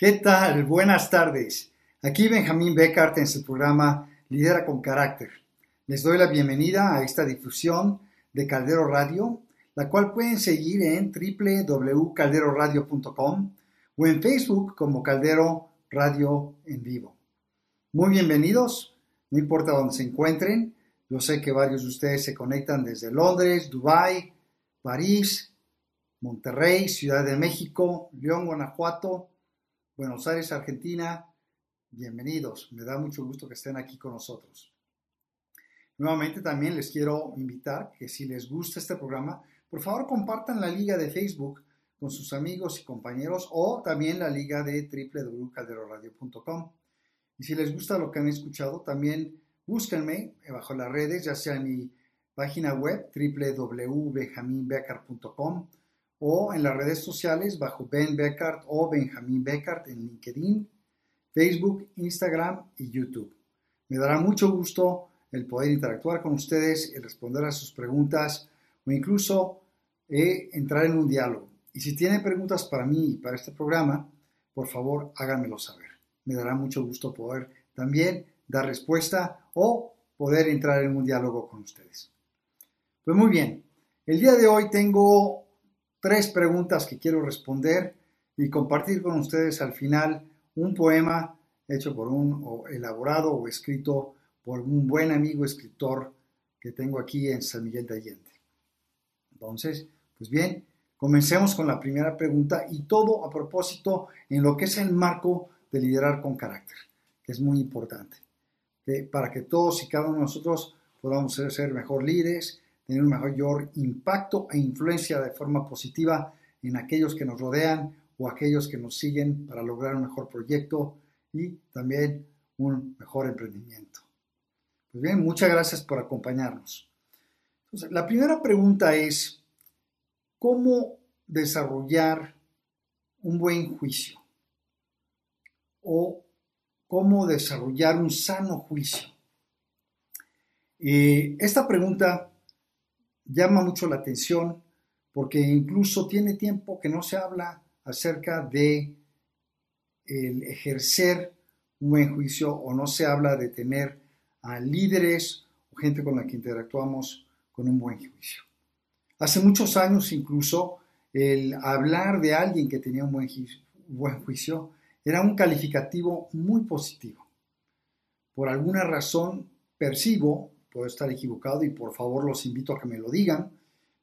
¿Qué tal? Buenas tardes. Aquí Benjamín Beckart en su programa Lidera con Carácter. Les doy la bienvenida a esta difusión de Caldero Radio, la cual pueden seguir en www.calderoradio.com o en Facebook como Caldero Radio en vivo. Muy bienvenidos, no importa dónde se encuentren. Yo sé que varios de ustedes se conectan desde Londres, Dubái, París, Monterrey, Ciudad de México, León, Guanajuato, Buenos Aires, Argentina. Bienvenidos, me da mucho gusto que estén aquí con nosotros. Nuevamente también les quiero invitar que si les gusta este programa, por favor compartan la liga de Facebook con sus amigos y compañeros o también la liga de www.calderoradio.com. Y si les gusta lo que han escuchado, también búsquenme bajo las redes, ya sea en mi página web www.benjaminbecker.com o en las redes sociales bajo Ben Beckart o Benjamín Beckart en LinkedIn, Facebook, Instagram y YouTube. Me dará mucho gusto el poder interactuar con ustedes y responder a sus preguntas o incluso eh, entrar en un diálogo. Y si tienen preguntas para mí y para este programa, por favor háganmelo saber. Me dará mucho gusto poder también dar respuesta o poder entrar en un diálogo con ustedes. Pues muy bien, el día de hoy tengo tres preguntas que quiero responder y compartir con ustedes al final un poema hecho por un, o elaborado o escrito por un buen amigo escritor que tengo aquí en San Miguel de Allende. Entonces, pues bien, comencemos con la primera pregunta y todo a propósito en lo que es el marco de liderar con carácter, que es muy importante, para que todos y cada uno de nosotros podamos ser mejor líderes, tener un mayor impacto e influencia de forma positiva en aquellos que nos rodean o aquellos que nos siguen para lograr un mejor proyecto y también un mejor emprendimiento. Pues bien, muchas gracias por acompañarnos. Entonces, la primera pregunta es, ¿cómo desarrollar un buen juicio? ¿O cómo desarrollar un sano juicio? Eh, esta pregunta llama mucho la atención porque incluso tiene tiempo que no se habla acerca de ejercer un buen juicio o no se habla de tener a líderes o gente con la que interactuamos con un buen juicio. Hace muchos años incluso el hablar de alguien que tenía un buen juicio era un calificativo muy positivo. Por alguna razón percibo puedo estar equivocado y por favor los invito a que me lo digan,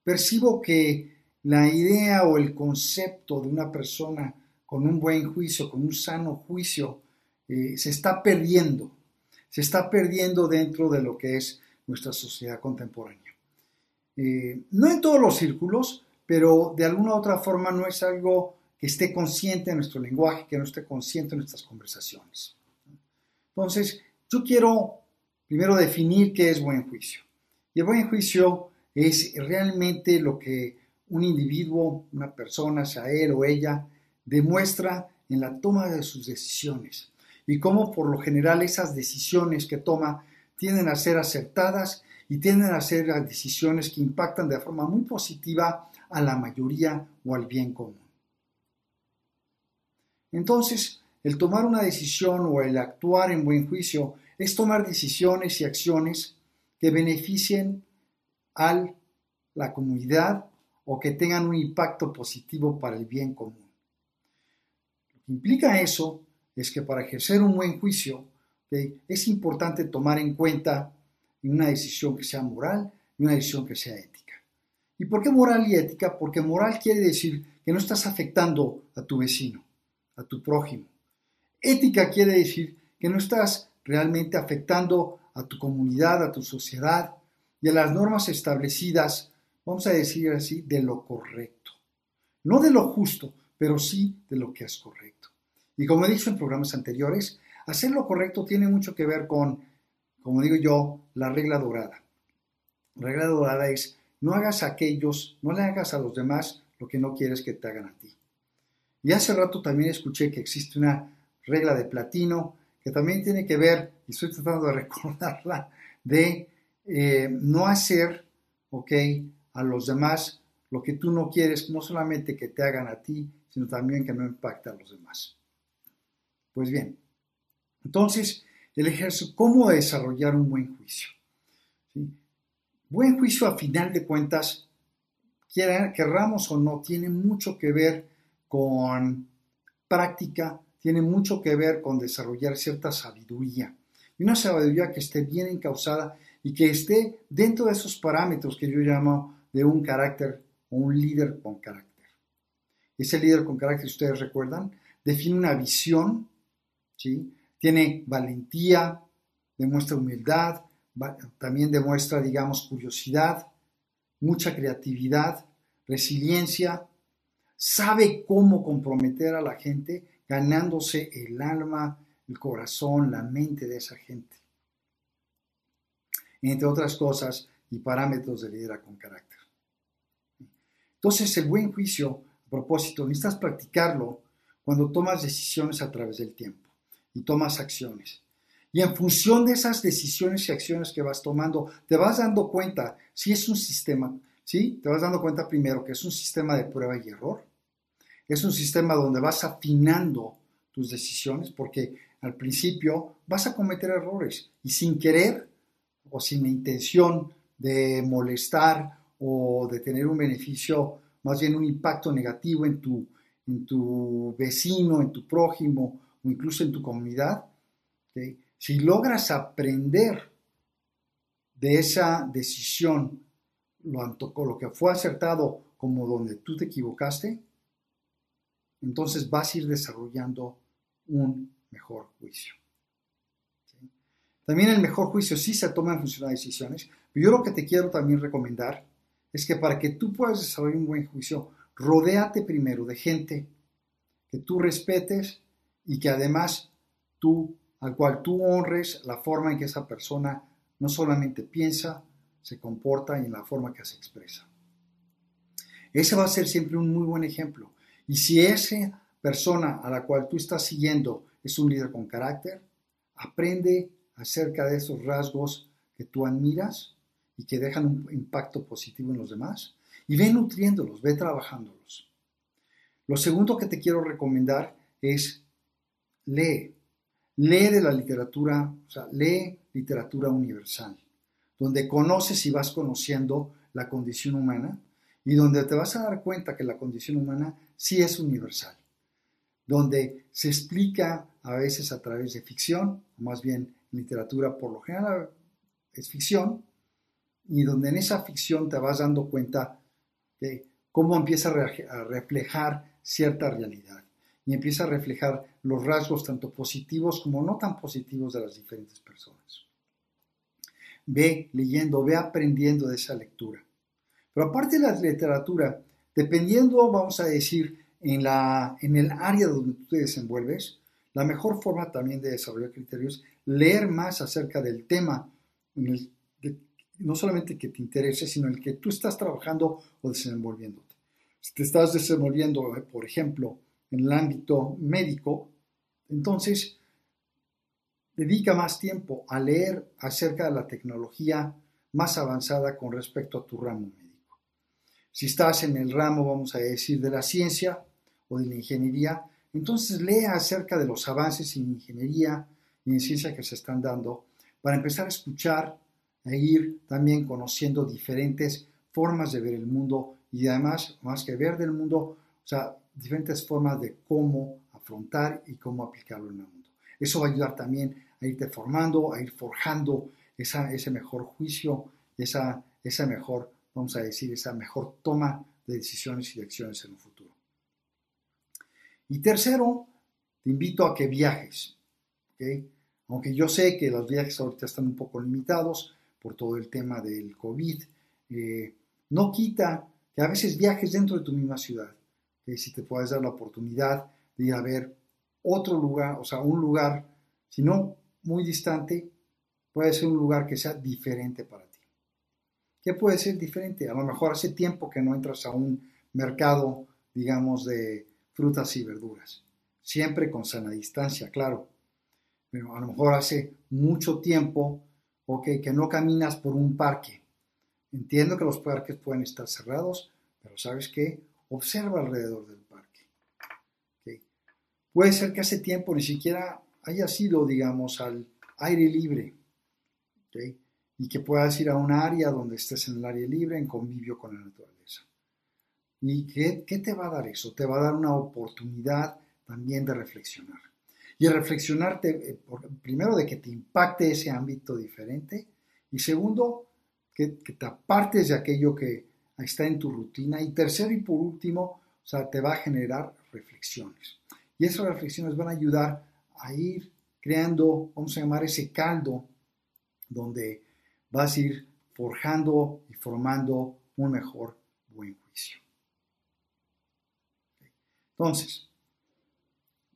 percibo que la idea o el concepto de una persona con un buen juicio, con un sano juicio, eh, se está perdiendo, se está perdiendo dentro de lo que es nuestra sociedad contemporánea. Eh, no en todos los círculos, pero de alguna u otra forma no es algo que esté consciente en nuestro lenguaje, que no esté consciente en nuestras conversaciones. Entonces, yo quiero Primero, definir qué es buen juicio. Y el buen juicio es realmente lo que un individuo, una persona, sea él o ella, demuestra en la toma de sus decisiones y cómo por lo general esas decisiones que toma tienden a ser acertadas y tienden a ser decisiones que impactan de forma muy positiva a la mayoría o al bien común. Entonces, el tomar una decisión o el actuar en buen juicio es tomar decisiones y acciones que beneficien a la comunidad o que tengan un impacto positivo para el bien común. Lo que implica eso es que para ejercer un buen juicio es importante tomar en cuenta una decisión que sea moral y una decisión que sea ética. ¿Y por qué moral y ética? Porque moral quiere decir que no estás afectando a tu vecino, a tu prójimo. Ética quiere decir que no estás realmente afectando a tu comunidad, a tu sociedad y a las normas establecidas, vamos a decir así, de lo correcto. No de lo justo, pero sí de lo que es correcto. Y como he dicho en programas anteriores, hacer lo correcto tiene mucho que ver con, como digo yo, la regla dorada. La regla dorada es no hagas a aquellos, no le hagas a los demás lo que no quieres que te hagan a ti. Y hace rato también escuché que existe una regla de platino que también tiene que ver, y estoy tratando de recordarla, de eh, no hacer, ¿ok?, a los demás lo que tú no quieres, no solamente que te hagan a ti, sino también que no impacte a los demás. Pues bien, entonces, el ejercicio, ¿cómo desarrollar un buen juicio? Buen juicio, a final de cuentas, querramos o no, tiene mucho que ver con práctica, tiene mucho que ver con desarrollar cierta sabiduría. Y una sabiduría que esté bien encausada y que esté dentro de esos parámetros que yo llamo de un carácter o un líder con carácter. Ese líder con carácter, ustedes recuerdan, define una visión, ¿sí? tiene valentía, demuestra humildad, también demuestra, digamos, curiosidad, mucha creatividad, resiliencia, sabe cómo comprometer a la gente ganándose el alma, el corazón, la mente de esa gente. Entre otras cosas y parámetros de líder con carácter. Entonces, el buen juicio, a propósito, necesitas practicarlo cuando tomas decisiones a través del tiempo y tomas acciones. Y en función de esas decisiones y acciones que vas tomando, te vas dando cuenta si es un sistema, ¿sí? Te vas dando cuenta primero que es un sistema de prueba y error. Es un sistema donde vas afinando tus decisiones porque al principio vas a cometer errores y sin querer o sin intención de molestar o de tener un beneficio, más bien un impacto negativo en tu, en tu vecino, en tu prójimo o incluso en tu comunidad, si logras aprender de esa decisión, lo, lo que fue acertado como donde tú te equivocaste, entonces vas a ir desarrollando un mejor juicio. También el mejor juicio sí se toma en función de decisiones, pero yo lo que te quiero también recomendar es que para que tú puedas desarrollar un buen juicio, rodéate primero de gente que tú respetes y que además tú al cual tú honres la forma en que esa persona no solamente piensa, se comporta y en la forma que se expresa. Ese va a ser siempre un muy buen ejemplo. Y si esa persona a la cual tú estás siguiendo es un líder con carácter, aprende acerca de esos rasgos que tú admiras y que dejan un impacto positivo en los demás y ve nutriéndolos, ve trabajándolos. Lo segundo que te quiero recomendar es lee. Lee de la literatura, o sea, lee literatura universal, donde conoces y vas conociendo la condición humana y donde te vas a dar cuenta que la condición humana sí es universal, donde se explica a veces a través de ficción, o más bien literatura por lo general es ficción, y donde en esa ficción te vas dando cuenta de cómo empieza a reflejar cierta realidad y empieza a reflejar los rasgos tanto positivos como no tan positivos de las diferentes personas. Ve leyendo, ve aprendiendo de esa lectura. Pero aparte de la literatura, dependiendo, vamos a decir, en, el área donde tú te desenvuelves, la mejor forma también de desarrollar criterios es leer más acerca del tema, en el, no solamente que te interese, sino el que tú estás trabajando o desenvolviéndote. Si te estás desenvolviendo, por ejemplo, en el ámbito médico, entonces dedica más tiempo a leer acerca de la tecnología más avanzada con respecto a tu ramo médico. Si estás en el ramo, vamos a decir, de la ciencia o de la ingeniería, entonces lea acerca de los avances en ingeniería y en ciencia que se están dando para empezar a escuchar e ir también conociendo diferentes formas de ver el mundo y además, más que ver del mundo, o sea, diferentes formas de cómo afrontar y cómo aplicarlo en el mundo. Eso va a ayudar también a irte formando, a ir forjando ese mejor juicio, esa, esa mejor, vamos a decir, esa mejor toma de decisiones y de acciones en el futuro. Y tercero, te invito a que viajes. Aunque yo sé que los viajes ahorita están un poco limitados por todo el tema del COVID, eh, no quita que a veces viajes dentro de tu misma ciudad si te puedes dar la oportunidad de ir a ver otro lugar, o sea, un lugar, si no muy distante, puede ser un lugar que sea diferente para ti. ¿Qué puede ser diferente? A lo mejor hace tiempo que no entras a un mercado, digamos, de frutas y verduras. Siempre con sana distancia, claro. Pero a lo mejor hace mucho tiempo okay, que no caminas por un parque. Entiendo que los parques pueden estar cerrados, pero ¿sabes qué? Observa alrededor del parque. Puede ser que hace tiempo ni siquiera haya sido, digamos, al aire libre. Y que puedas ir a un área donde estés en el aire libre, en convivio con la naturaleza. ¿Y qué, qué te va a dar eso? Te va a dar una oportunidad también de reflexionar. Y reflexionarte, eh, primero, de que te impacte ese ámbito diferente. Y segundo, que, que te apartes de aquello que está en tu rutina. Y tercero y por último, o sea, te va a generar reflexiones. Y esas reflexiones van a ayudar a ir creando, vamos a llamar ese caldo, donde vas a ir forjando y formando un mejor buen juicio. Entonces,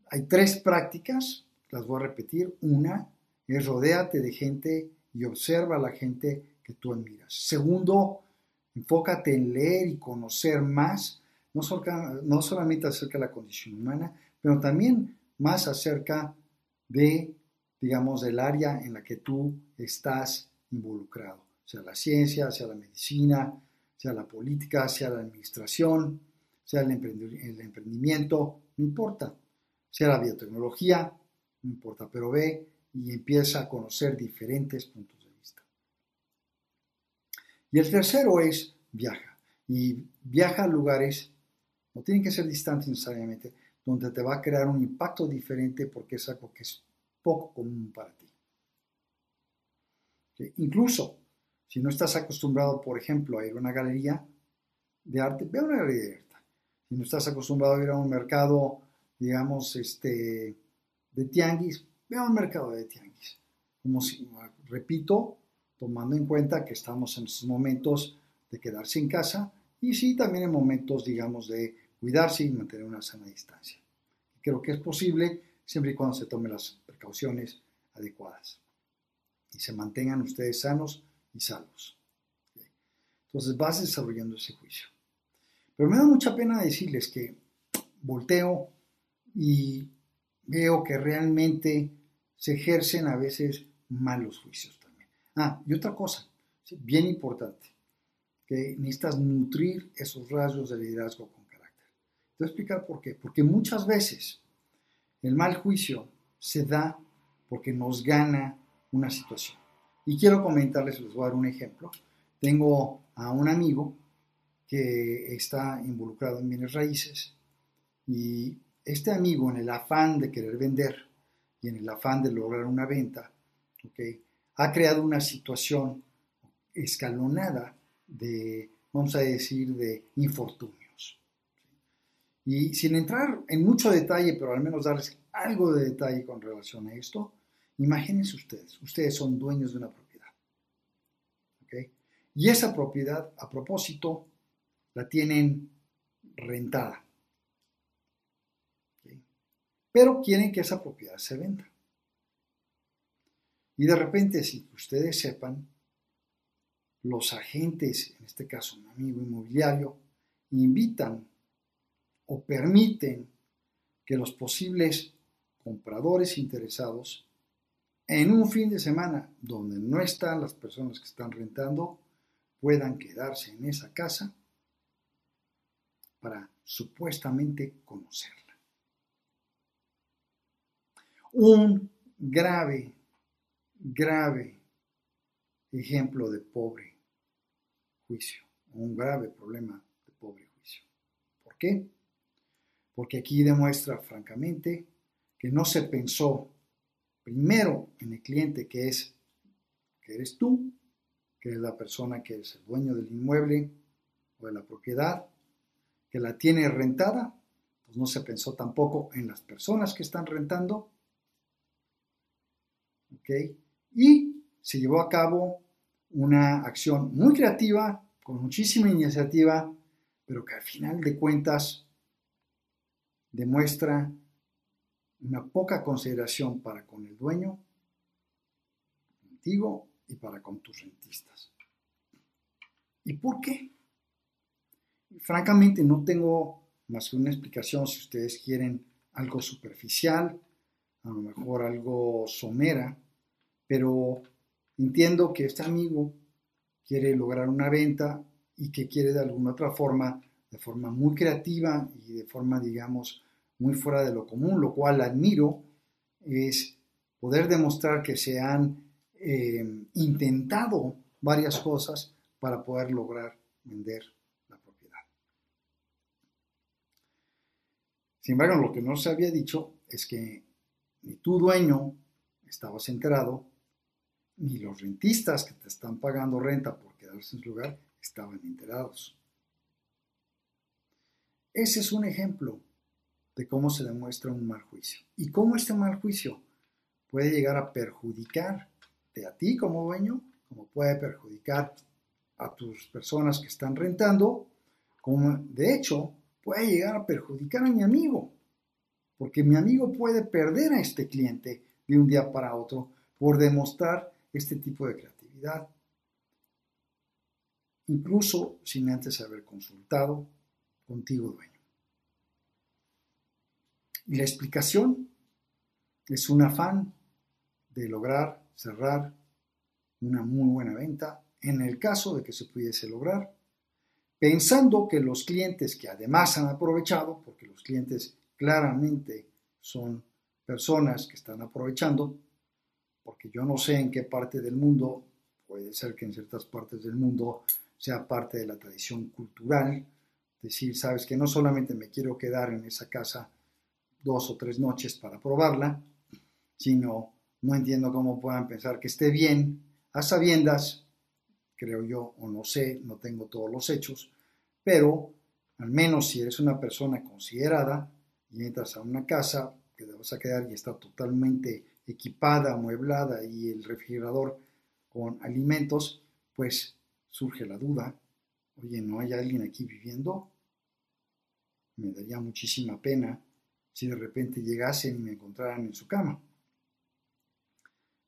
hay tres prácticas, las voy a repetir. Una es rodéate de gente y observa a la gente que tú admiras. Segundo, enfócate en leer y conocer más, no, no solamente acerca de la condición humana, pero también más acerca de, digamos, del área en la que tú estás involucrado, sea la ciencia, sea la medicina, sea la política, sea la administración, sea el, emprendimiento, no importa, sea la biotecnología, no importa, pero ve y empieza a conocer diferentes puntos de vista. Y el tercero es viaja, y viaja a lugares, no tienen que ser distantes necesariamente, donde te va a crear un impacto diferente porque es algo que es poco común para ti. Incluso, si no estás acostumbrado, por ejemplo, a ir a una galería de arte, ve a una galería de arte. Si no estás acostumbrado a ir a un mercado, digamos, este, de tianguis, ve a un mercado de tianguis. Como si, repito, tomando en cuenta que estamos en estos momentos de quedarse en casa y sí también en momentos, digamos, de cuidarse y mantener una sana distancia. Creo que es posible siempre y cuando se tomen las precauciones adecuadas y se mantengan ustedes sanos y salvos. Entonces vas desarrollando ese juicio. Pero me da mucha pena decirles que volteo y veo que realmente se ejercen a veces malos juicios también. Ah, y otra cosa, bien importante, que necesitas nutrir esos rasgos de liderazgo con carácter. Te voy a explicar por qué. Porque muchas veces el mal juicio se da porque nos gana una situación. Y quiero comentarles, les voy a dar un ejemplo. Tengo a un amigo que está involucrado en bienes raíces y este amigo en el afán de querer vender y en el afán de lograr una venta, ¿okay? ha creado una situación escalonada de, vamos a decir, de infortunios. Y sin entrar en mucho detalle, pero al menos darles algo de detalle con relación a esto, Imagínense ustedes, ustedes son dueños de una propiedad. Y esa propiedad, a propósito, la tienen rentada. Pero quieren que esa propiedad se venda. Y de repente, si ustedes sepan, los agentes, en este caso un amigo inmobiliario, invitan o permiten que los posibles compradores interesados en un fin de semana donde no están las personas que están rentando, puedan quedarse en esa casa para supuestamente conocerla. Un grave, grave ejemplo de pobre juicio, un grave problema de pobre juicio. ¿Por qué? Porque aquí demuestra francamente que no se pensó primero en el cliente que es que eres tú, que es la persona que es el dueño del inmueble o de la propiedad, que la tiene rentada, pues no se pensó tampoco en las personas que están rentando. Y se llevó a cabo una acción muy creativa, con muchísima iniciativa, pero que al final de cuentas demuestra una poca consideración para con el dueño, contigo y para con tus rentistas. ¿Y por qué? Francamente no tengo más que una explicación si ustedes quieren algo superficial, a lo mejor algo somera, pero entiendo que este amigo quiere lograr una venta y que quiere de alguna otra forma, de forma muy creativa y de forma, digamos, muy fuera de lo común, lo cual admiro, es poder demostrar que se han eh, intentado varias cosas para poder lograr vender la propiedad. Sin embargo, lo que no se había dicho es que ni tu dueño estabas enterado, ni los rentistas que te están pagando renta por quedarse en su lugar estaban enterados. Ese es un ejemplo de cómo se demuestra un mal juicio. Y cómo este mal juicio puede llegar a perjudicarte a ti como dueño, como puede perjudicar a tus personas que están rentando, como de hecho puede llegar a perjudicar a mi amigo, porque mi amigo puede perder a este cliente de un día para otro por demostrar este tipo de creatividad, incluso sin antes haber consultado contigo, dueño. Y la explicación es un afán de lograr cerrar una muy buena venta en el caso de que se pudiese lograr, pensando que los clientes que además han aprovechado, porque los clientes claramente son personas que están aprovechando, porque yo no sé en qué parte del mundo, puede ser que en ciertas partes del mundo sea parte de la tradición cultural, decir, sabes que no solamente me quiero quedar en esa casa dos o tres noches para probarla, sino no entiendo cómo puedan pensar que esté bien a sabiendas, creo yo, o no sé, no tengo todos los hechos, pero al menos si eres una persona considerada y entras a una casa que te vas a quedar y está totalmente equipada, amueblada y el refrigerador con alimentos, pues surge la duda, oye, ¿no hay alguien aquí viviendo? Me daría muchísima pena si de repente llegasen y me encontraran en su cama.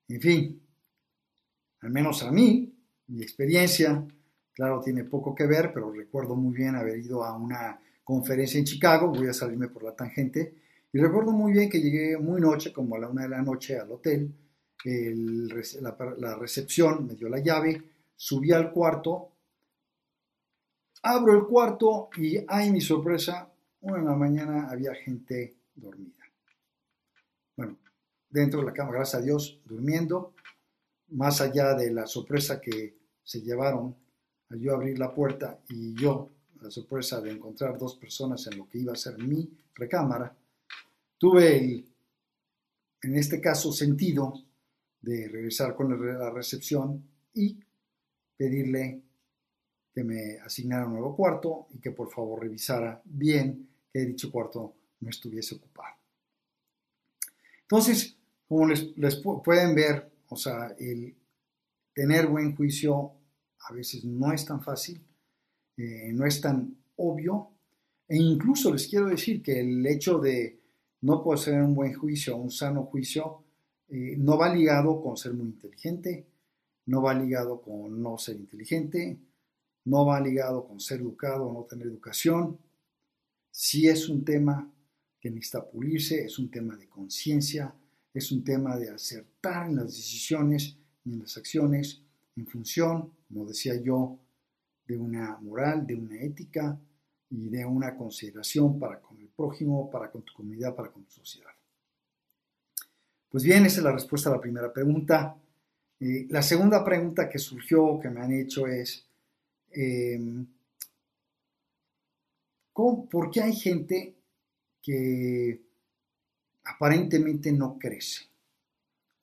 En fin, al menos a mí, mi experiencia, claro, tiene poco que ver, pero recuerdo muy bien haber ido a una conferencia en Chicago, voy a salirme por la tangente, y recuerdo muy bien que llegué muy noche, como a la una de la noche, al hotel, la, la recepción me dio la llave, subí al cuarto, abro el cuarto y, ay, mi sorpresa, una de la mañana había gente dormida. Bueno, dentro de la cama, gracias a Dios, durmiendo, más allá de la sorpresa que se llevaron al yo abrir la puerta y yo, la sorpresa de encontrar dos personas en lo que iba a ser mi recámara, tuve el, en este caso, sentido de regresar con la recepción y pedirle que me asignara un nuevo cuarto y que por favor revisara bien que dicho cuarto no estuviese ocupado. Entonces, como les, pueden ver, o sea, el tener buen juicio a veces no es tan fácil, eh, no es tan obvio, e incluso les quiero decir que el hecho de no poseer un buen juicio, un sano juicio, eh, no va ligado con ser muy inteligente, no va ligado con no ser inteligente, no va ligado con ser educado o no tener educación. Si es un tema que necesita pulirse, es un tema de conciencia, es un tema de acertar en las decisiones y en las acciones en función, como decía yo, de una moral, de una ética y de una consideración para con el prójimo, para con tu comunidad, para con tu sociedad. Pues bien, esa es la respuesta a la primera pregunta. Eh, la segunda pregunta que surgió, que me han hecho es, ¿por qué hay gente que aparentemente no crece,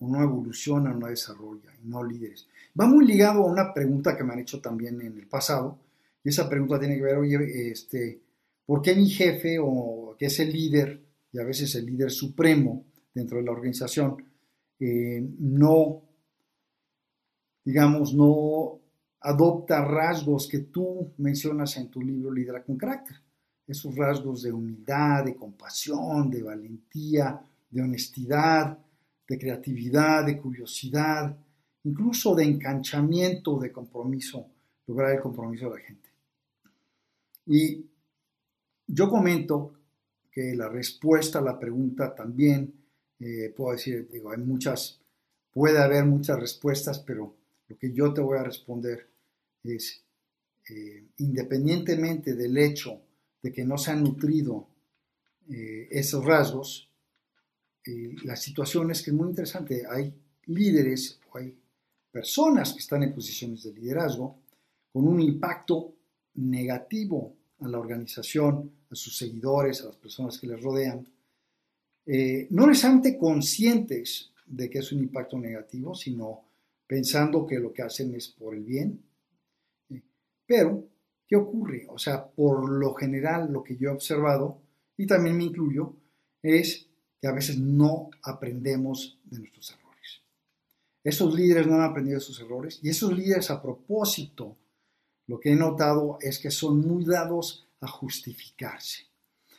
o no evoluciona, no desarrolla, y no líderes. Va muy ligado a una pregunta que me han hecho también en el pasado, y esa pregunta tiene que ver, oye, este, ¿por qué mi jefe, o que es el líder, y a veces el líder supremo dentro de la organización, eh, no, digamos, no adopta rasgos que tú mencionas en tu libro Líder con Carácter? Esos rasgos de humildad, de compasión, de valentía, de honestidad, de creatividad, de curiosidad, incluso de enganchamiento, de compromiso, lograr el compromiso de la gente. Y yo comento que la respuesta a la pregunta también, eh, puedo decir, digo, hay muchas, puede haber muchas respuestas, pero lo que yo te voy a responder es, eh, independientemente del hecho de que no se han nutrido eh, esos rasgos, eh, la situación es que es muy interesante. Hay líderes o hay personas que están en posiciones de liderazgo con un impacto negativo a la organización, a sus seguidores, a las personas que les rodean, eh, no necesariamente conscientes de que es un impacto negativo, sino pensando que lo que hacen es por el bien. Pero, ¿qué ocurre? O sea, por lo general lo que yo he observado, y también me incluyo, es que a veces no aprendemos de nuestros errores. Esos líderes no han aprendido de sus errores y esos líderes a propósito, lo que he notado es que son muy dados a justificarse.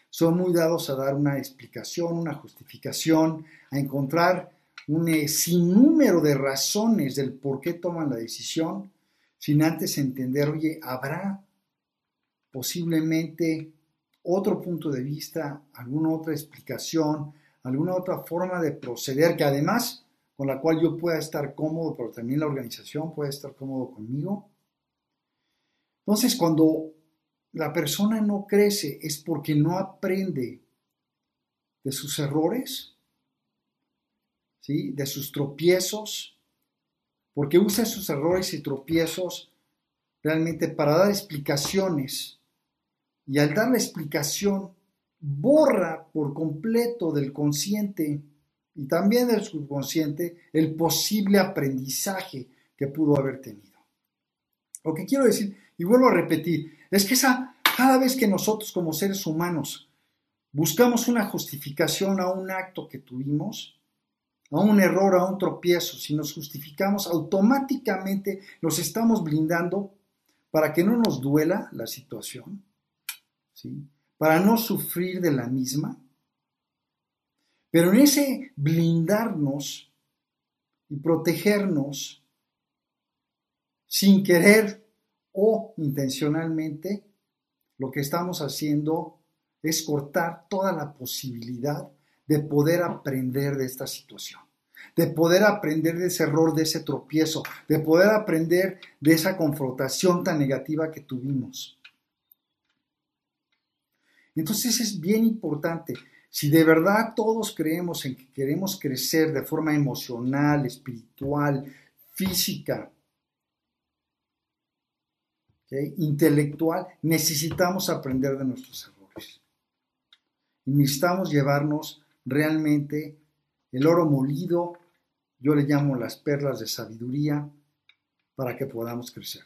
Son muy dados a dar una explicación, una justificación, a encontrar un eh, sinnúmero de razones del por qué toman la decisión, sin antes entender, oye, ¿habrá posiblemente otro punto de vista, alguna otra explicación, alguna otra forma de proceder que además con la cual yo pueda estar cómodo, pero también la organización puede estar cómodo conmigo? Entonces, cuando la persona no crece es porque no aprende de sus errores, ¿sí? de sus tropiezos, porque usa esos errores y tropiezos realmente para dar explicaciones. Y al dar la explicación, borra por completo del consciente y también del subconsciente el posible aprendizaje que pudo haber tenido. Lo que quiero decir, y vuelvo a repetir, es que cada vez que nosotros como seres humanos buscamos una justificación a un acto que tuvimos, a un error, a un tropiezo, si nos justificamos, automáticamente nos estamos blindando para que no nos duela la situación, para no sufrir de la misma. Pero en ese blindarnos y protegernos sin querer o intencionalmente, lo que estamos haciendo es cortar toda la posibilidad de poder aprender de esta situación, de poder aprender de ese error, de ese tropiezo, de poder aprender de esa confrontación tan negativa que tuvimos. Entonces es bien importante, si de verdad todos creemos en que queremos crecer de forma emocional, espiritual, física, intelectual, necesitamos aprender de nuestros errores. Necesitamos llevarnos realmente el oro molido, yo le llamo las perlas de sabiduría, para que podamos crecer.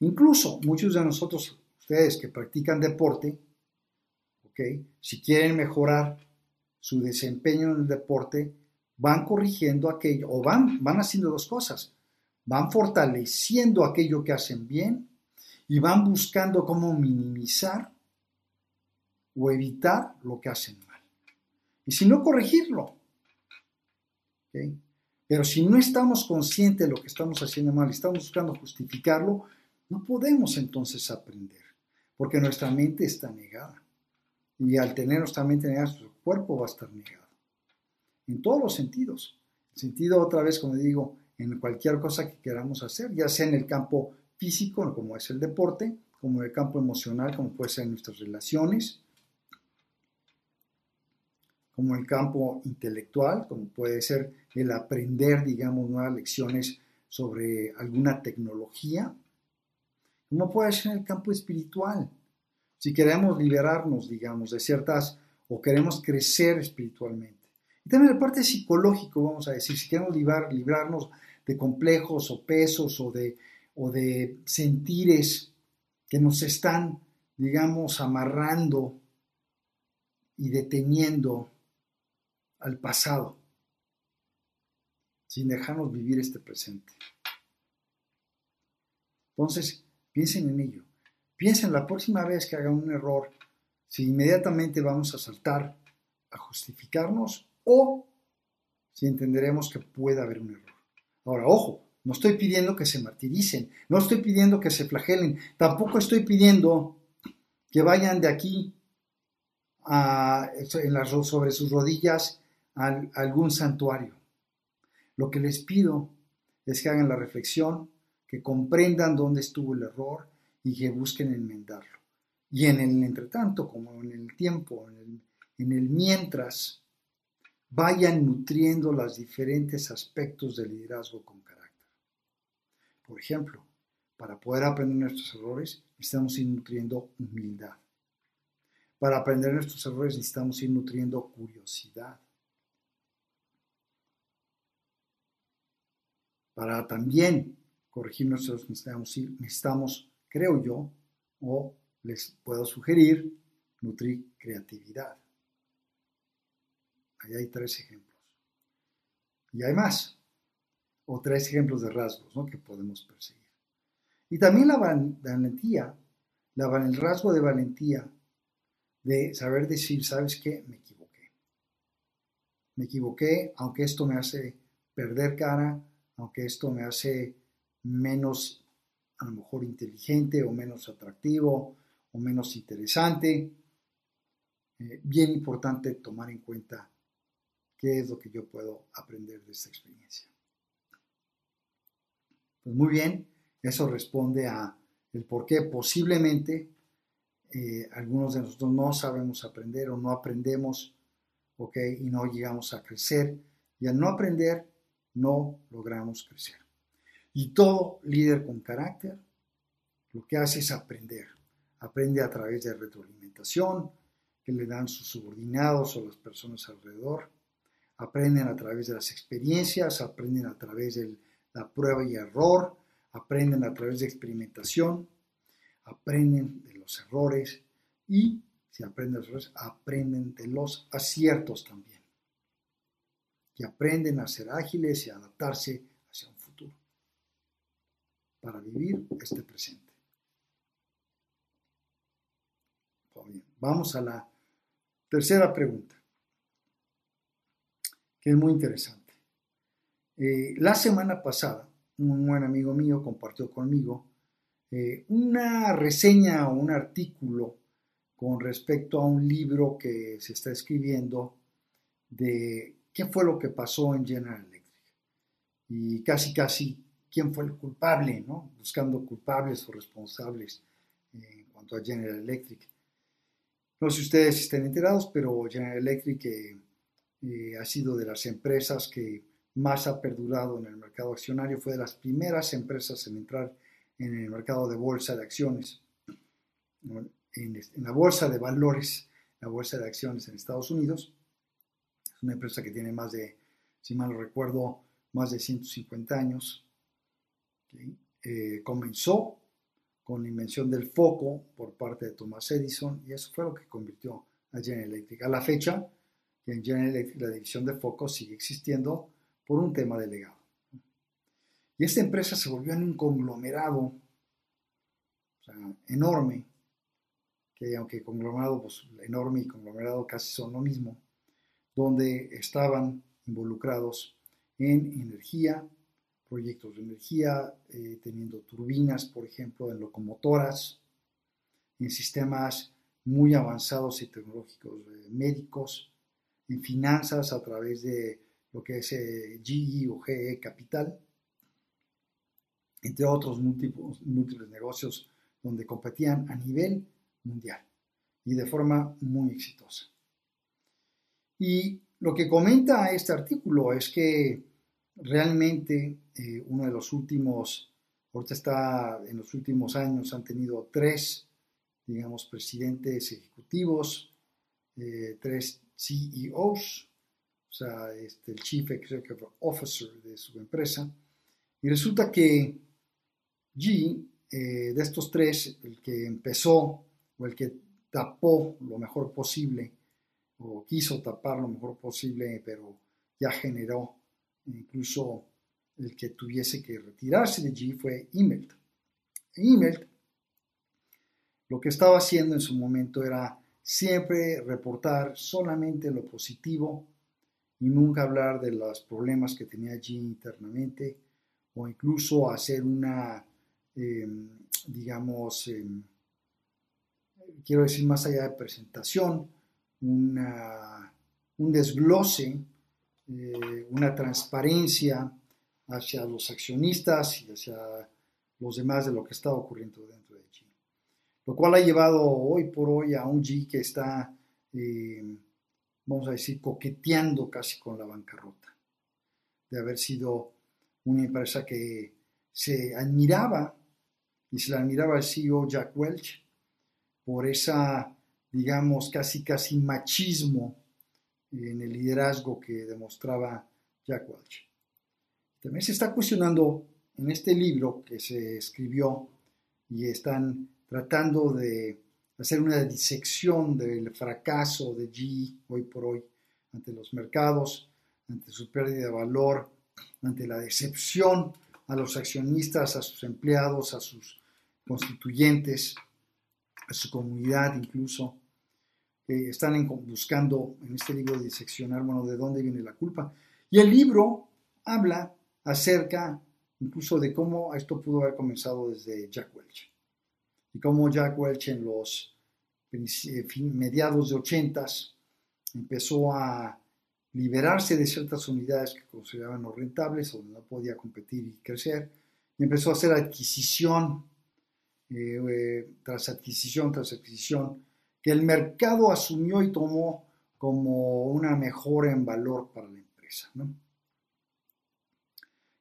Incluso muchos de nosotros, ustedes que practican deporte, si quieren mejorar su desempeño en el deporte, van corrigiendo aquello o van, van haciendo dos cosas van fortaleciendo aquello que hacen bien y van buscando cómo minimizar o evitar lo que hacen mal. Y si no, corregirlo. Pero si no estamos conscientes de lo que estamos haciendo mal y estamos buscando justificarlo, no podemos entonces aprender, porque nuestra mente está negada. Y al tener nuestra mente negada, nuestro cuerpo va a estar negado. En todos los sentidos. El sentido, otra vez, como digo, en cualquier cosa que queramos hacer, ya sea en el campo físico, como es el deporte, como en el campo emocional, como puede ser en nuestras relaciones, como en el campo intelectual, como puede ser el aprender, digamos, nuevas lecciones sobre alguna tecnología, como puede ser en el campo espiritual. Si queremos liberarnos, digamos, de ciertas, o queremos crecer espiritualmente. Y también la parte psicológica, vamos a decir, si queremos librarnos de complejos o pesos o de, o de sentires que nos están, digamos, amarrando y deteniendo al pasado, sin dejarnos vivir este presente. Entonces, piensen en ello. Piensen la próxima vez que hagan un error, si inmediatamente vamos a saltar a justificarnos o si entenderemos que puede haber un error. Ahora, ojo, no estoy pidiendo que se martiricen, no estoy pidiendo que se flagelen, tampoco estoy pidiendo que vayan de aquí a, sobre sus rodillas a, algún santuario. Lo que les pido es que hagan la reflexión, que comprendan dónde estuvo el error y que busquen enmendarlo. Y en el entretanto, como en el tiempo, en el, en el mientras, vayan nutriendo los diferentes aspectos del liderazgo con carácter. Por ejemplo, para poder aprender nuestros errores, necesitamos ir nutriendo humildad. Para aprender nuestros errores necesitamos ir nutriendo curiosidad. Para también corregir errores necesitamos, ir, necesitamos, creo yo, o les puedo sugerir, nutrir creatividad. Ahí hay tres ejemplos. Y hay más, o tres ejemplos de rasgos que podemos perseguir. Y también la valentía, la, el rasgo de valentía de saber decir, ¿sabes qué? Me equivoqué. Me equivoqué, aunque esto me hace perder cara, aunque esto me hace menos, a lo mejor, inteligente o menos atractivo o menos interesante. Eh, bien importante tomar en cuenta qué es lo que yo puedo aprender de esta experiencia. Pues muy bien, eso responde a el por qué posiblemente eh, algunos de nosotros no sabemos aprender o no aprendemos, ¿ok? Y no llegamos a crecer. Y al no aprender, no logramos crecer. Y todo líder con carácter lo que hace es aprender. Aprende a través de retroalimentación que le dan sus subordinados o las personas alrededor. Aprenden a través de las experiencias, aprenden a través de la prueba y error, aprenden a través de experimentación, aprenden de los errores y si aprenden de los errores, aprenden de los aciertos también. Y aprenden a ser ágiles y a adaptarse para vivir este presente. vamos a la tercera pregunta, que es muy interesante. Eh, la semana pasada un buen amigo mío compartió conmigo eh, una reseña o un artículo con respecto a un libro que se está escribiendo de qué fue lo que pasó en General Electric. Y casi, casi, quién fue el culpable, ¿no? Buscando culpables o responsables en cuanto a General Electric. No sé si ustedes estén enterados, pero General Electric eh, eh, ha sido de las empresas que más ha perdurado en el mercado accionario, fue de las primeras empresas en entrar en el mercado de bolsa de acciones, en, la bolsa de valores, la bolsa de acciones en Estados Unidos. Es una empresa que tiene más de, si mal no recuerdo, más de 150 años. Eh, comenzó con la invención del foco por parte de Thomas Edison y eso fue lo que convirtió a General Electric. A la fecha, en General Electric la división de foco sigue existiendo por un tema de legado. Y esta empresa se volvió en un conglomerado enorme, que aunque conglomerado, pues enorme y conglomerado casi son lo mismo, donde estaban involucrados en energía, proyectos de energía, eh, teniendo turbinas, por ejemplo, en locomotoras, en sistemas muy avanzados y tecnológicos eh, médicos, en finanzas a través de lo que es eh, GE o GE Capital, entre otros múltiples, múltiples negocios donde competían a nivel mundial y de forma muy exitosa. Y lo que comenta este artículo es que realmente eh, uno de los últimos, ahorita está en los últimos años, han tenido tres, digamos, presidentes ejecutivos, eh, tres CEOs, o sea, este, el Chief Executive Officer de su empresa. Y resulta que G, eh, de estos tres, el que empezó o el que tapó lo mejor posible, o quiso tapar lo mejor posible, pero ya generó incluso el que tuviese que retirarse de G fue Immelt. Immelt lo que estaba haciendo en su momento era siempre reportar solamente lo positivo y nunca hablar de los problemas que tenía allí internamente o incluso hacer una, em, digamos, em, quiero decir más allá de presentación, un desglose, eh, una transparencia hacia los accionistas y hacia los demás de lo que estaba ocurriendo dentro de allí. lo cual ha llevado hoy por hoy a un G que está, eh, vamos a decir, coqueteando casi con la bancarrota, de haber sido una empresa que se admiraba, y se la admiraba el CEO Jack Welch, por esa, digamos, casi casi machismo en el liderazgo que demostraba Jack Welch. También se está cuestionando en este libro que se escribió y están tratando de hacer una disección del fracaso de G hoy por hoy ante los mercados, ante su pérdida de valor, ante la decepción a los accionistas, a sus empleados, a sus constituyentes, a su comunidad incluso, que están buscando en este libro diseccionar, bueno, de dónde viene la culpa. Y el libro habla acerca incluso de cómo esto pudo haber comenzado desde Jack Welch y cómo Jack Welch en los mediados de 80 empezó a liberarse de ciertas unidades que consideraban no rentables o no podía competir y crecer y empezó a hacer adquisición eh, eh, tras adquisición tras adquisición que el mercado asumió y tomó como una mejora en valor para la empresa.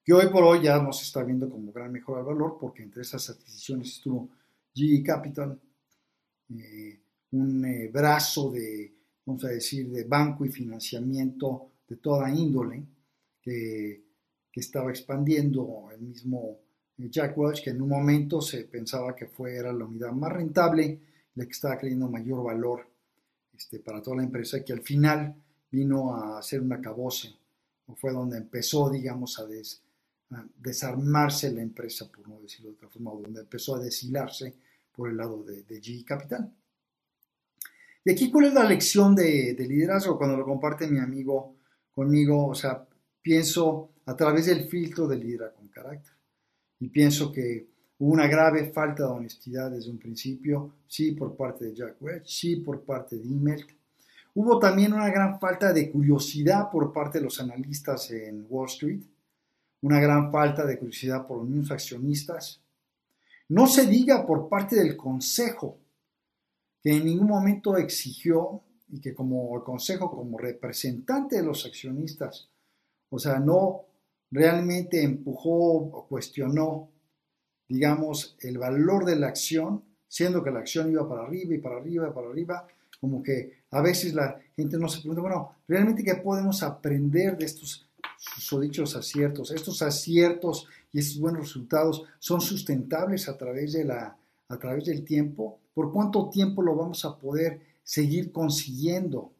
Que hoy por hoy ya no se está viendo como gran mejora de valor porque entre esas adquisiciones estuvo GE Capital, eh, un eh, brazo de, vamos a decir, de banco y financiamiento de toda índole, que, estaba expandiendo el mismo eh, Jack Welch, que en un momento se pensaba que fue, era la unidad más rentable, la que estaba creyendo mayor valor este, para toda la empresa, que al final vino a ser un acabose, o fue donde empezó, digamos, a, desarmarse la empresa, por no decirlo de otra forma, donde empezó a deshilarse por el lado de, de G Capital. Y aquí, ¿cuál es la lección de, liderazgo? Cuando lo comparte mi amigo conmigo, o sea, pienso a través del filtro de liderazgo con carácter. Y pienso que hubo una grave falta de honestidad desde un principio, sí por parte de Jack Welch, sí por parte de Immelt. Hubo también una gran falta de curiosidad por parte de los analistas en Wall Street, una gran falta de curiosidad por los mismos accionistas, no se diga por parte del Consejo, que en ningún momento exigió y que como el Consejo, como representante de los accionistas, o sea, no realmente empujó o cuestionó, digamos, el valor de la acción, siendo que la acción iba para arriba y para arriba y para arriba, como que a veces la gente no se pregunta, bueno, realmente qué podemos aprender de estos dichos aciertos. Estos aciertos y estos buenos resultados son sustentables a través, de la, a través del tiempo. ¿Por cuánto tiempo lo vamos a poder seguir consiguiendo?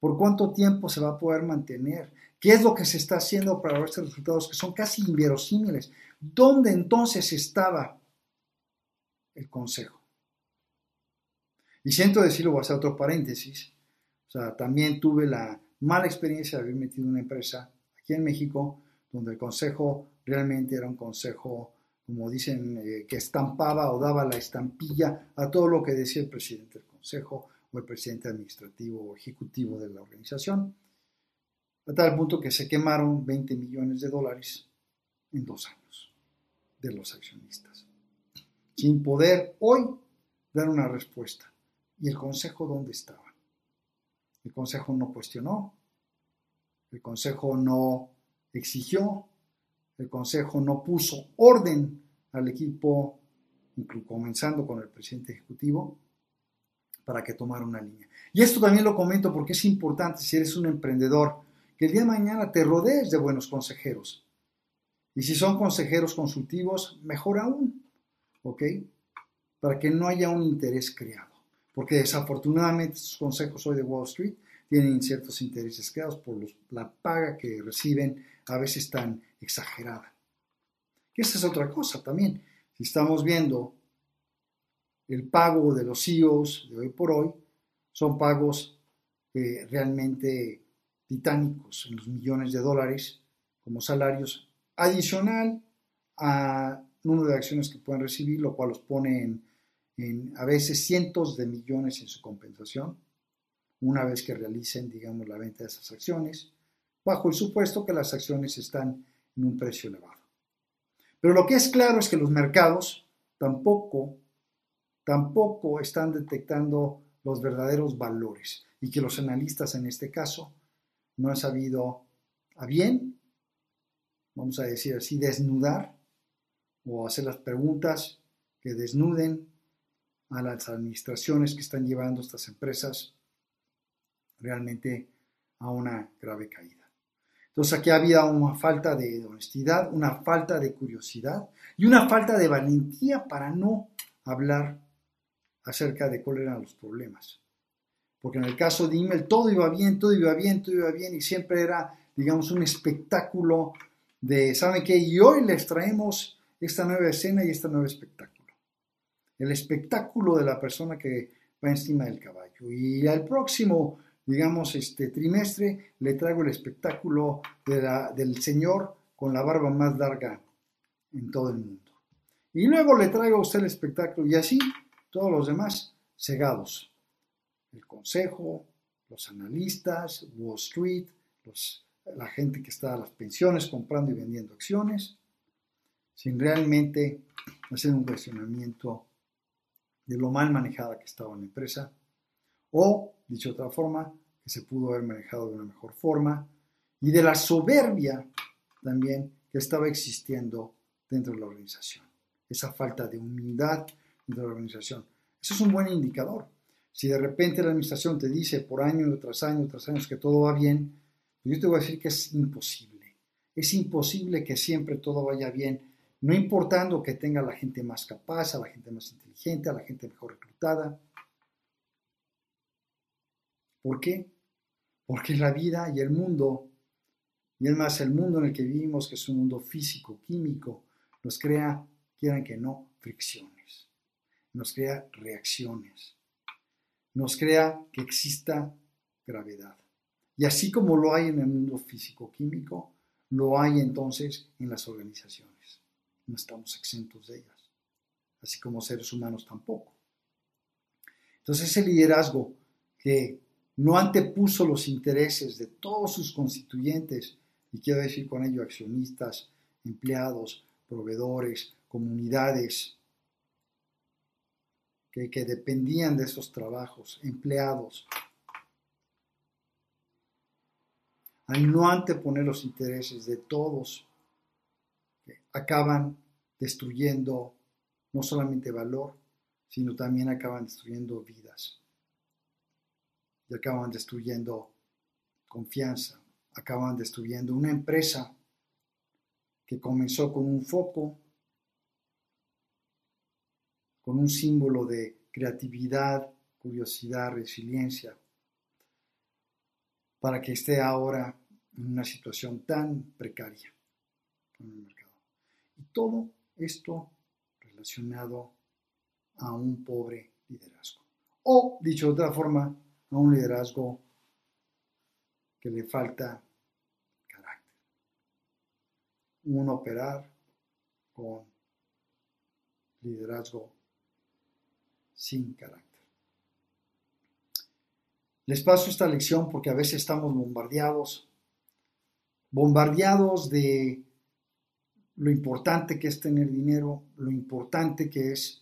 ¿Por cuánto tiempo se va a poder mantener? ¿Qué es lo que se está haciendo para estos resultados que son casi inverosímiles? ¿Dónde entonces estaba el consejo? Y siento decirlo, voy a hacer otro paréntesis. O sea, también tuve la mala experiencia de haber metido una empresa aquí en México, donde el consejo realmente era un consejo, como dicen, eh, que estampaba o daba la estampilla a todo lo que decía el presidente del consejo o el presidente administrativo o ejecutivo de la organización, a tal punto que se quemaron 20 millones de dólares en dos años de los accionistas, sin poder hoy dar una respuesta. ¿Y el consejo dónde estaba? El Consejo no cuestionó, el Consejo no exigió, el Consejo no puso orden al equipo, comenzando con el presidente ejecutivo, para que tomara una línea. Y esto también lo comento porque es importante si eres un emprendedor, que el día de mañana te rodees de buenos consejeros. Y si son consejeros consultivos, mejor aún, ¿ok? Para que no haya un interés creado porque desafortunadamente estos consejos hoy de Wall Street tienen ciertos intereses creados por la paga que reciben, a veces tan exagerada. Y esa es otra cosa también. Si estamos viendo el pago de los CEOs de hoy por hoy, son pagos realmente titánicos, en los millones de dólares como salarios, adicional a número de acciones que pueden recibir, lo cual los pone a veces cientos de millones en su compensación, una vez que realicen, digamos, la venta de esas acciones, bajo el supuesto que las acciones están en un precio elevado. Pero lo que es claro es que los mercados tampoco, tampoco están detectando los verdaderos valores y que los analistas en este caso no han sabido a bien, vamos a decir así, desnudar o hacer las preguntas que desnuden a las administraciones que están llevando estas empresas realmente a una grave caída. Entonces aquí había una falta de honestidad, una falta de curiosidad y una falta de valentía para no hablar acerca de cuáles eran los problemas. Porque en el caso de Immel todo iba bien, todo iba bien, todo iba bien y siempre era, digamos, un espectáculo de, ¿saben qué? Y hoy les traemos esta nueva escena y este nuevo espectáculo. El espectáculo de la persona que va encima del caballo. Y al próximo digamos, este trimestre, le traigo el espectáculo del Señor con la barba más larga en todo el mundo. Y luego le traigo a usted el espectáculo y así todos los demás cegados. El consejo, los analistas, Wall Street, la gente que está a las pensiones comprando y vendiendo acciones, sin realmente hacer un cuestionamiento de lo mal manejada que estaba la empresa, o, dicho de otra forma, que se pudo haber manejado de una mejor forma, y de la soberbia también que estaba existiendo dentro de la organización. Esa falta de humildad dentro de la organización. Eso es un buen indicador. Si de repente la administración te dice por año tras año tras año que todo va bien, yo te voy a decir que es imposible. Es imposible que siempre todo vaya bien, no importando que tenga la gente más capaz, a la gente más inteligente, a la gente mejor reclutada. ¿Por qué? Porque la vida y el mundo, y es más el mundo en el que vivimos, que es un mundo físico, químico, nos crea, quieran que no, fricciones, nos crea reacciones, nos crea que exista gravedad. Y así como lo hay en el mundo físico-químico, lo hay entonces en las organizaciones. No estamos exentos de ellas, así como seres humanos tampoco. Entonces ese liderazgo que no antepuso los intereses de todos sus constituyentes, y quiero decir con ello accionistas, empleados, proveedores, comunidades que, dependían de esos trabajos, empleados, al no anteponer los intereses de todos, acaban destruyendo no solamente valor, sino también acaban destruyendo vidas. Y acaban destruyendo confianza, acaban destruyendo una empresa que comenzó con un foco, con un símbolo de creatividad, curiosidad, resiliencia, para que esté ahora en una situación tan precaria en el mercado. Y todo esto relacionado a un pobre liderazgo. O, dicho de otra forma, a un liderazgo que le falta carácter. Un operar con liderazgo sin carácter. Les paso esta lección porque a veces estamos bombardeados, bombardeados de lo importante que es tener dinero, lo importante que es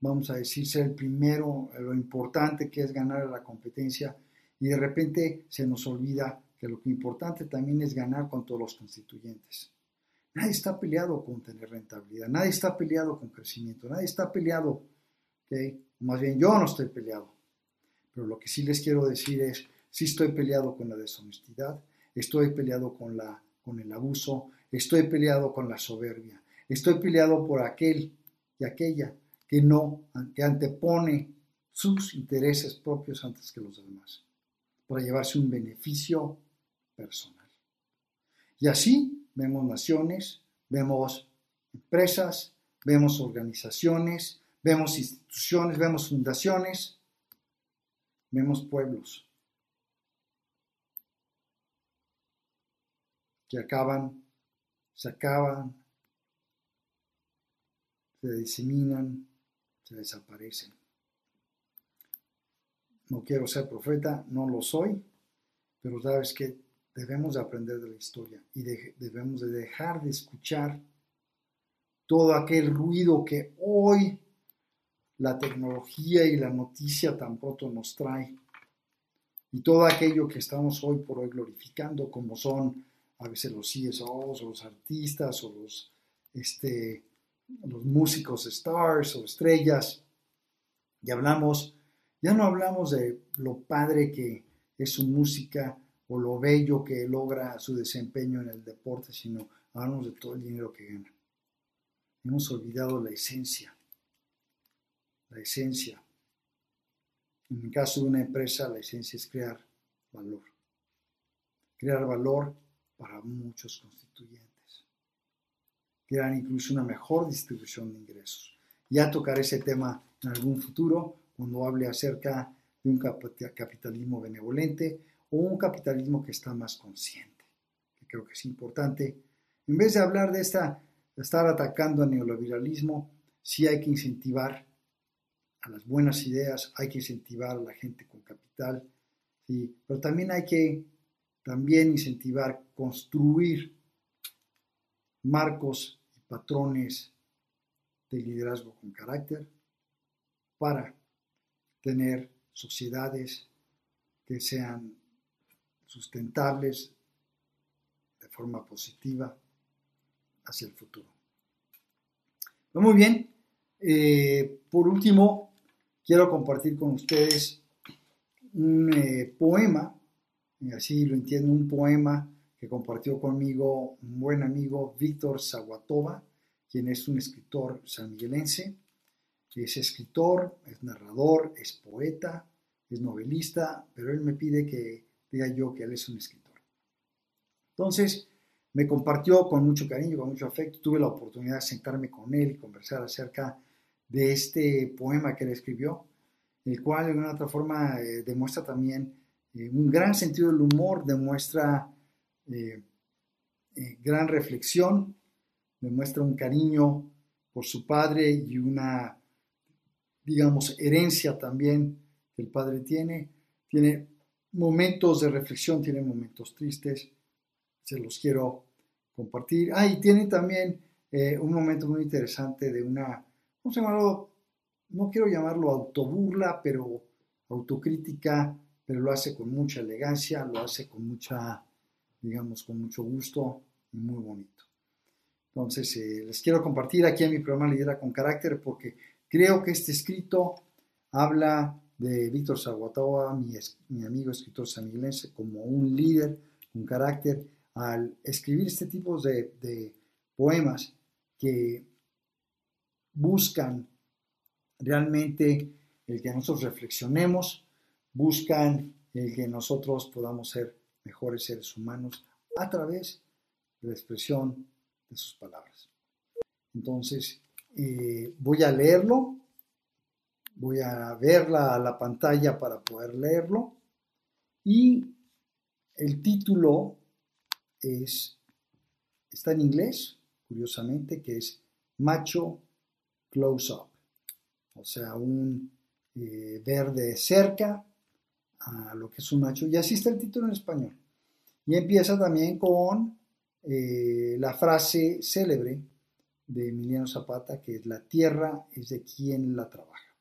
vamos a decir, ser el primero, lo importante que es ganar la competencia y de repente se nos olvida que lo importante también es ganar con todos los constituyentes. Nadie está peleado con tener rentabilidad, nadie está peleado con crecimiento, nadie está peleado, ¿okay? más bien yo no estoy peleado, pero lo que sí les quiero decir es, sí estoy peleado con la deshonestidad, estoy peleado con, la, con el abuso, estoy peleado con la soberbia, estoy peleado por aquel y aquella que no, que antepone sus intereses propios antes que los demás, para llevarse un beneficio personal. Y así vemos naciones, vemos empresas, vemos organizaciones, vemos instituciones, vemos fundaciones, vemos pueblos que acaban, se acaban, se diseminan, desaparecen. No quiero ser profeta, no lo soy, pero sabes que debemos de aprender de la historia y debemos de dejar de escuchar todo aquel ruido que hoy la tecnología y la noticia tan pronto nos trae. Y todo aquello que estamos hoy por hoy glorificando, como son a veces los CSOs o los artistas o los, este, los músicos stars o estrellas, y hablamos, ya no hablamos de lo padre que es su música o lo bello que logra su desempeño en el deporte, sino hablamos de todo el dinero que gana. Hemos olvidado la esencia, la esencia. En el caso de una empresa, la esencia es crear valor. Crear valor para muchos constituyentes. Crear incluso una mejor distribución de ingresos. Ya tocaré ese tema en algún futuro cuando hable acerca de un capitalismo benevolente o un capitalismo que está más consciente, que creo que es importante. En vez de hablar de esta, estar atacando al neoliberalismo, sí hay que incentivar a las buenas ideas, hay que incentivar a la gente con capital, ¿sí? pero también hay que también incentivar, construir marcos y patrones de liderazgo con carácter para tener sociedades que sean sustentables de forma positiva hacia el futuro. Muy bien, eh, por último, quiero compartir con ustedes un eh, poema, y así lo entiendo, un poema que compartió conmigo un buen amigo Víctor Zaguatova, quien es un escritor sanmiguelense. Es escritor, es narrador, es poeta, es novelista, pero él me pide que diga yo que él es un escritor. Entonces, me compartió con mucho cariño, con mucho afecto, tuve la oportunidad de sentarme con él y conversar acerca de este poema que él escribió, el cual de una otra forma eh, demuestra también eh, un gran sentido del humor, demuestra eh, gran reflexión, demuestra un cariño por su padre y una, digamos, herencia también que el padre tiene. Tiene momentos de reflexión, tiene momentos tristes, se los quiero compartir. Ah, y tiene también un momento muy interesante de una vamos a llamarlo, no quiero llamarlo autoburla, pero autocrítica, pero lo hace con mucha elegancia, lo hace con mucha, digamos, con mucho gusto y muy bonito. Entonces, eh, les quiero compartir aquí en mi programa Lidera con Carácter porque creo que este escrito habla de Víctor Zaguatoa, mi, mi, amigo escritor saniglense, como un líder con carácter al escribir este tipo de, de poemas que buscan realmente el que nosotros reflexionemos, buscan el que nosotros podamos ser mejores seres humanos a través de la expresión de sus palabras. Entonces, eh, voy a leerlo, voy a verla a la pantalla para poder leerlo y el título es, está en inglés, curiosamente, que es Macho close-up, o sea, un eh, verde cerca a lo que es un macho. Y así está el título en español. Y empieza también con eh, la frase célebre de Emiliano Zapata, que es la tierra es de quien la trabaja.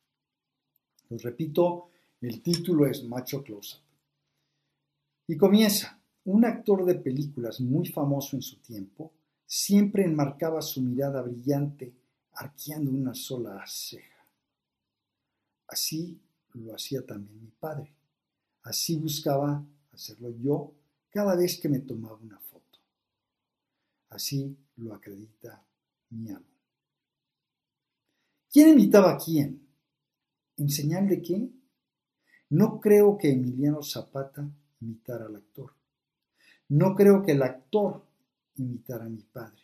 Os repito, el título es Macho Close-Up. Y comienza. Un actor de películas muy famoso en su tiempo siempre enmarcaba su mirada brillante arqueando una sola ceja. Así lo hacía también mi padre. Así buscaba hacerlo yo cada vez que me tomaba una foto. Así lo acredita mi amo. ¿Quién imitaba a quién? ¿En señal de qué? No creo que Emiliano Zapata imitara al actor. No creo que el actor imitara a mi padre.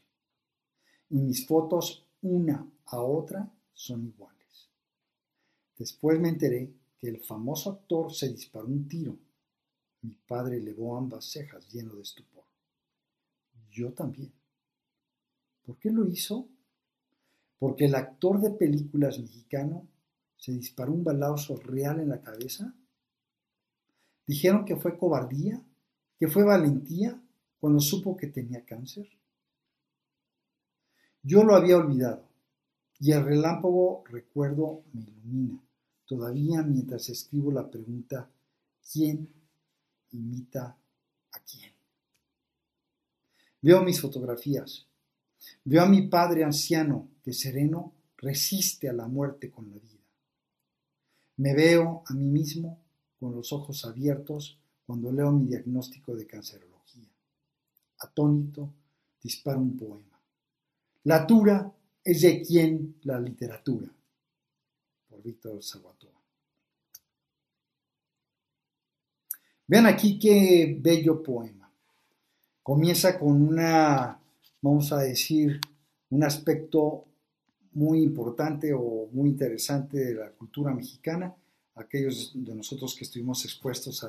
Y mis fotos una a otra son iguales. Después me enteré que el famoso actor se disparó un tiro. Mi padre elevó ambas cejas lleno de estupor. Yo también. ¿Por qué lo hizo? Porque el actor de películas mexicano se disparó un balazo real en la cabeza. Dijeron que fue cobardía, que fue valentía cuando supo que tenía cáncer. Yo lo había olvidado, y el relámpago recuerdo me ilumina. Todavía mientras escribo la pregunta, ¿quién imita a quién? Veo mis fotografías. Veo a mi padre anciano que sereno resiste a la muerte con la vida. Me veo a mí mismo con los ojos abiertos cuando leo mi diagnóstico de cancerología. Atónito, disparo un poema. La tura es de quien la literatura. Víctor. Vean aquí qué bello poema. Comienza con una, vamos a decir, un aspecto muy importante o muy interesante de la cultura mexicana, aquellos de nosotros que estuvimos expuestos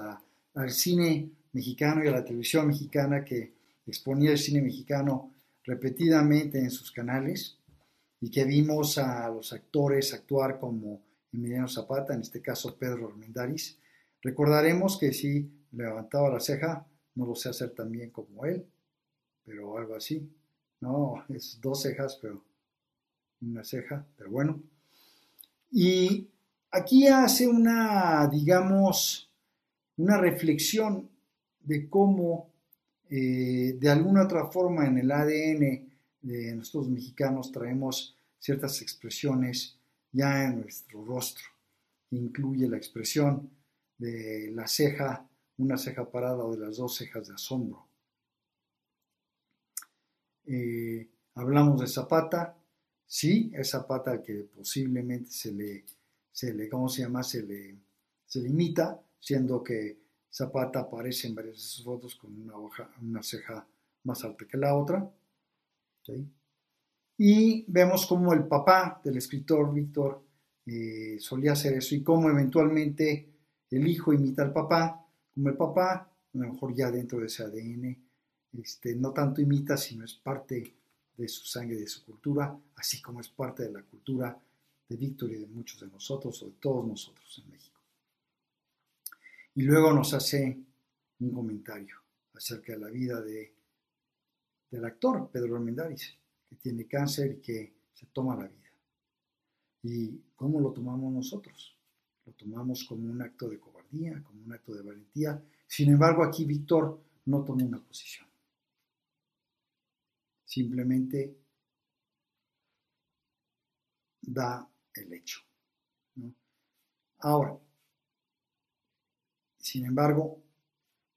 al cine mexicano y a la televisión mexicana que exponía el cine mexicano repetidamente en sus canales y que vimos a los actores actuar como Emiliano Zapata, en este caso Pedro Armendáriz, recordaremos que si levantaba la ceja, no lo sé hacer tan bien como él, pero algo así. No, es dos cejas, pero una ceja, pero bueno. Y aquí hace una, digamos, una reflexión de cómo eh, de alguna otra forma en el ADN de nosotros mexicanos traemos ciertas expresiones ya en nuestro rostro. Incluye la expresión de la ceja, una ceja parada o de las dos cejas de asombro. Eh, hablamos de Zapata, sí, es Zapata que posiblemente se le, se le ¿cómo se llama? Se le, se imita, siendo que Zapata aparece en varias de sus fotos con una, hoja, una ceja más alta que la otra. Y vemos cómo el papá del escritor Víctor eh, solía hacer eso y cómo eventualmente el hijo imita al papá, como el papá, a lo mejor ya dentro de ese ADN, este, no tanto imita, sino es parte de su sangre, de su cultura, así como es parte de la cultura de Víctor y de muchos de nosotros o de todos nosotros en México. Y luego nos hace un comentario acerca de la vida de, del actor Pedro Armendáriz, que tiene cáncer y que se toma la vida. ¿Y cómo lo tomamos nosotros? Lo tomamos como un acto de cobardía, como un acto de valentía. Sin embargo, aquí Víctor no tomó una posición. Simplemente da el hecho. Ahora, sin embargo,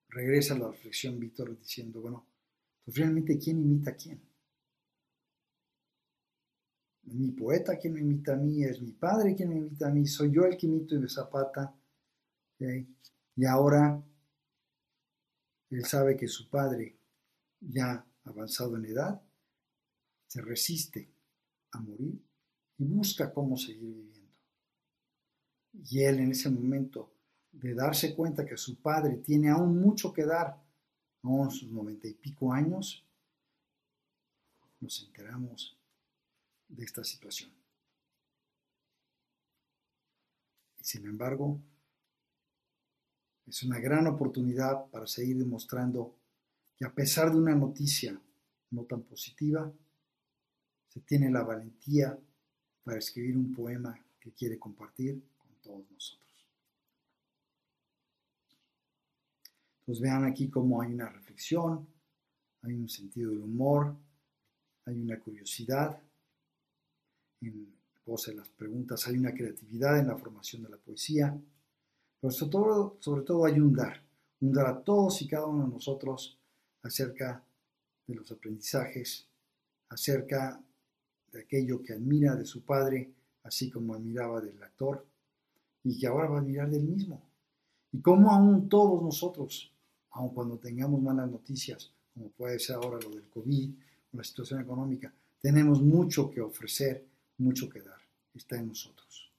regresa a la reflexión Víctor diciendo, bueno, pues realmente ¿quién imita a quién? Mi poeta quien me imita a mí, es mi padre quien me imita a mí, soy yo el que imito de Zapata. Y ahora él sabe que su padre, ya avanzado en edad, se resiste a morir y busca cómo seguir viviendo. Y él en ese momento de darse cuenta que su padre tiene aún mucho que dar, aún sus noventa y pico años, nos enteramos de esta situación. Y sin embargo, es una gran oportunidad para seguir demostrando que a pesar de una noticia no tan positiva, se tiene la valentía para escribir un poema que quiere compartir con todos nosotros. Pues vean aquí cómo hay una reflexión, hay un sentido del humor, hay una curiosidad en de las preguntas, hay una creatividad en la formación de la poesía, pero sobre todo, sobre todo hay un dar, un dar a todos y cada uno de nosotros acerca de los aprendizajes, acerca de aquello que admira de su padre, así como admiraba del actor, y que ahora va a admirar del mismo. Y cómo aún todos nosotros aun cuando tengamos malas noticias, como puede ser ahora lo del COVID o la situación económica, tenemos mucho que ofrecer, mucho que dar. Está en nosotros.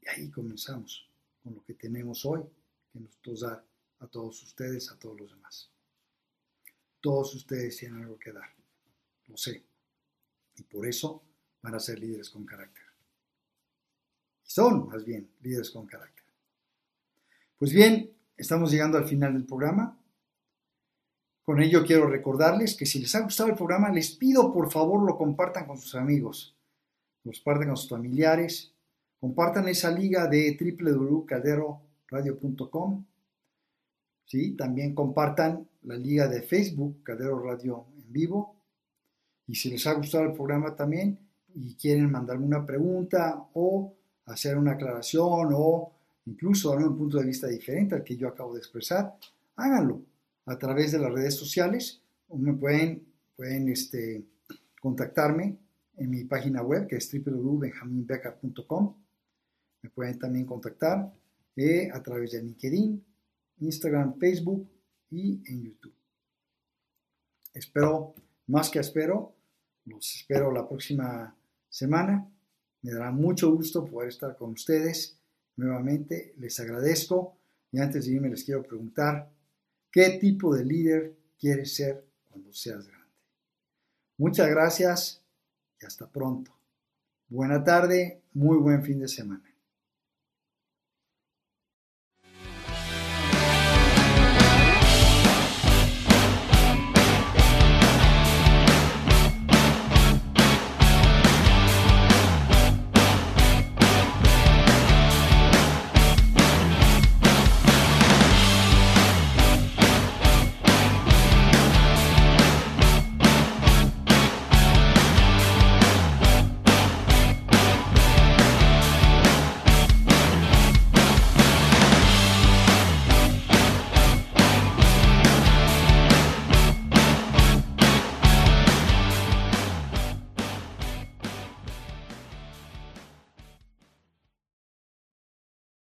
Y ahí comenzamos con lo que tenemos hoy, que nos dar a todos ustedes, a todos los demás. Todos ustedes tienen algo que dar, lo sé. Y por eso van a ser líderes con carácter. Son, más bien, líderes con carácter. Pues bien, Estamos llegando al final del programa. Con ello quiero recordarles que si les ha gustado el programa, les pido por favor lo compartan con sus amigos. Los compartan con sus familiares, compartan esa liga de www.calderoradio.com. ¿Sí? También compartan la liga de Facebook, Caldero Radio en vivo. Y si les ha gustado el programa también y quieren mandarme una pregunta o hacer una aclaración o incluso darme un punto de vista diferente al que yo acabo de expresar, háganlo a través de las redes sociales o me pueden, pueden este, contactarme en mi página web que es www.benjaminbecker.com. Me pueden también contactar eh, a través de LinkedIn, Instagram, Facebook y en YouTube. Espero, más que espero, los espero la próxima semana. Me dará mucho gusto poder estar con ustedes nuevamente. Les agradezco y antes de irme les quiero preguntar, ¿qué tipo de líder quieres ser cuando seas grande? Muchas gracias y hasta pronto. Buena tarde, muy buen fin de semana.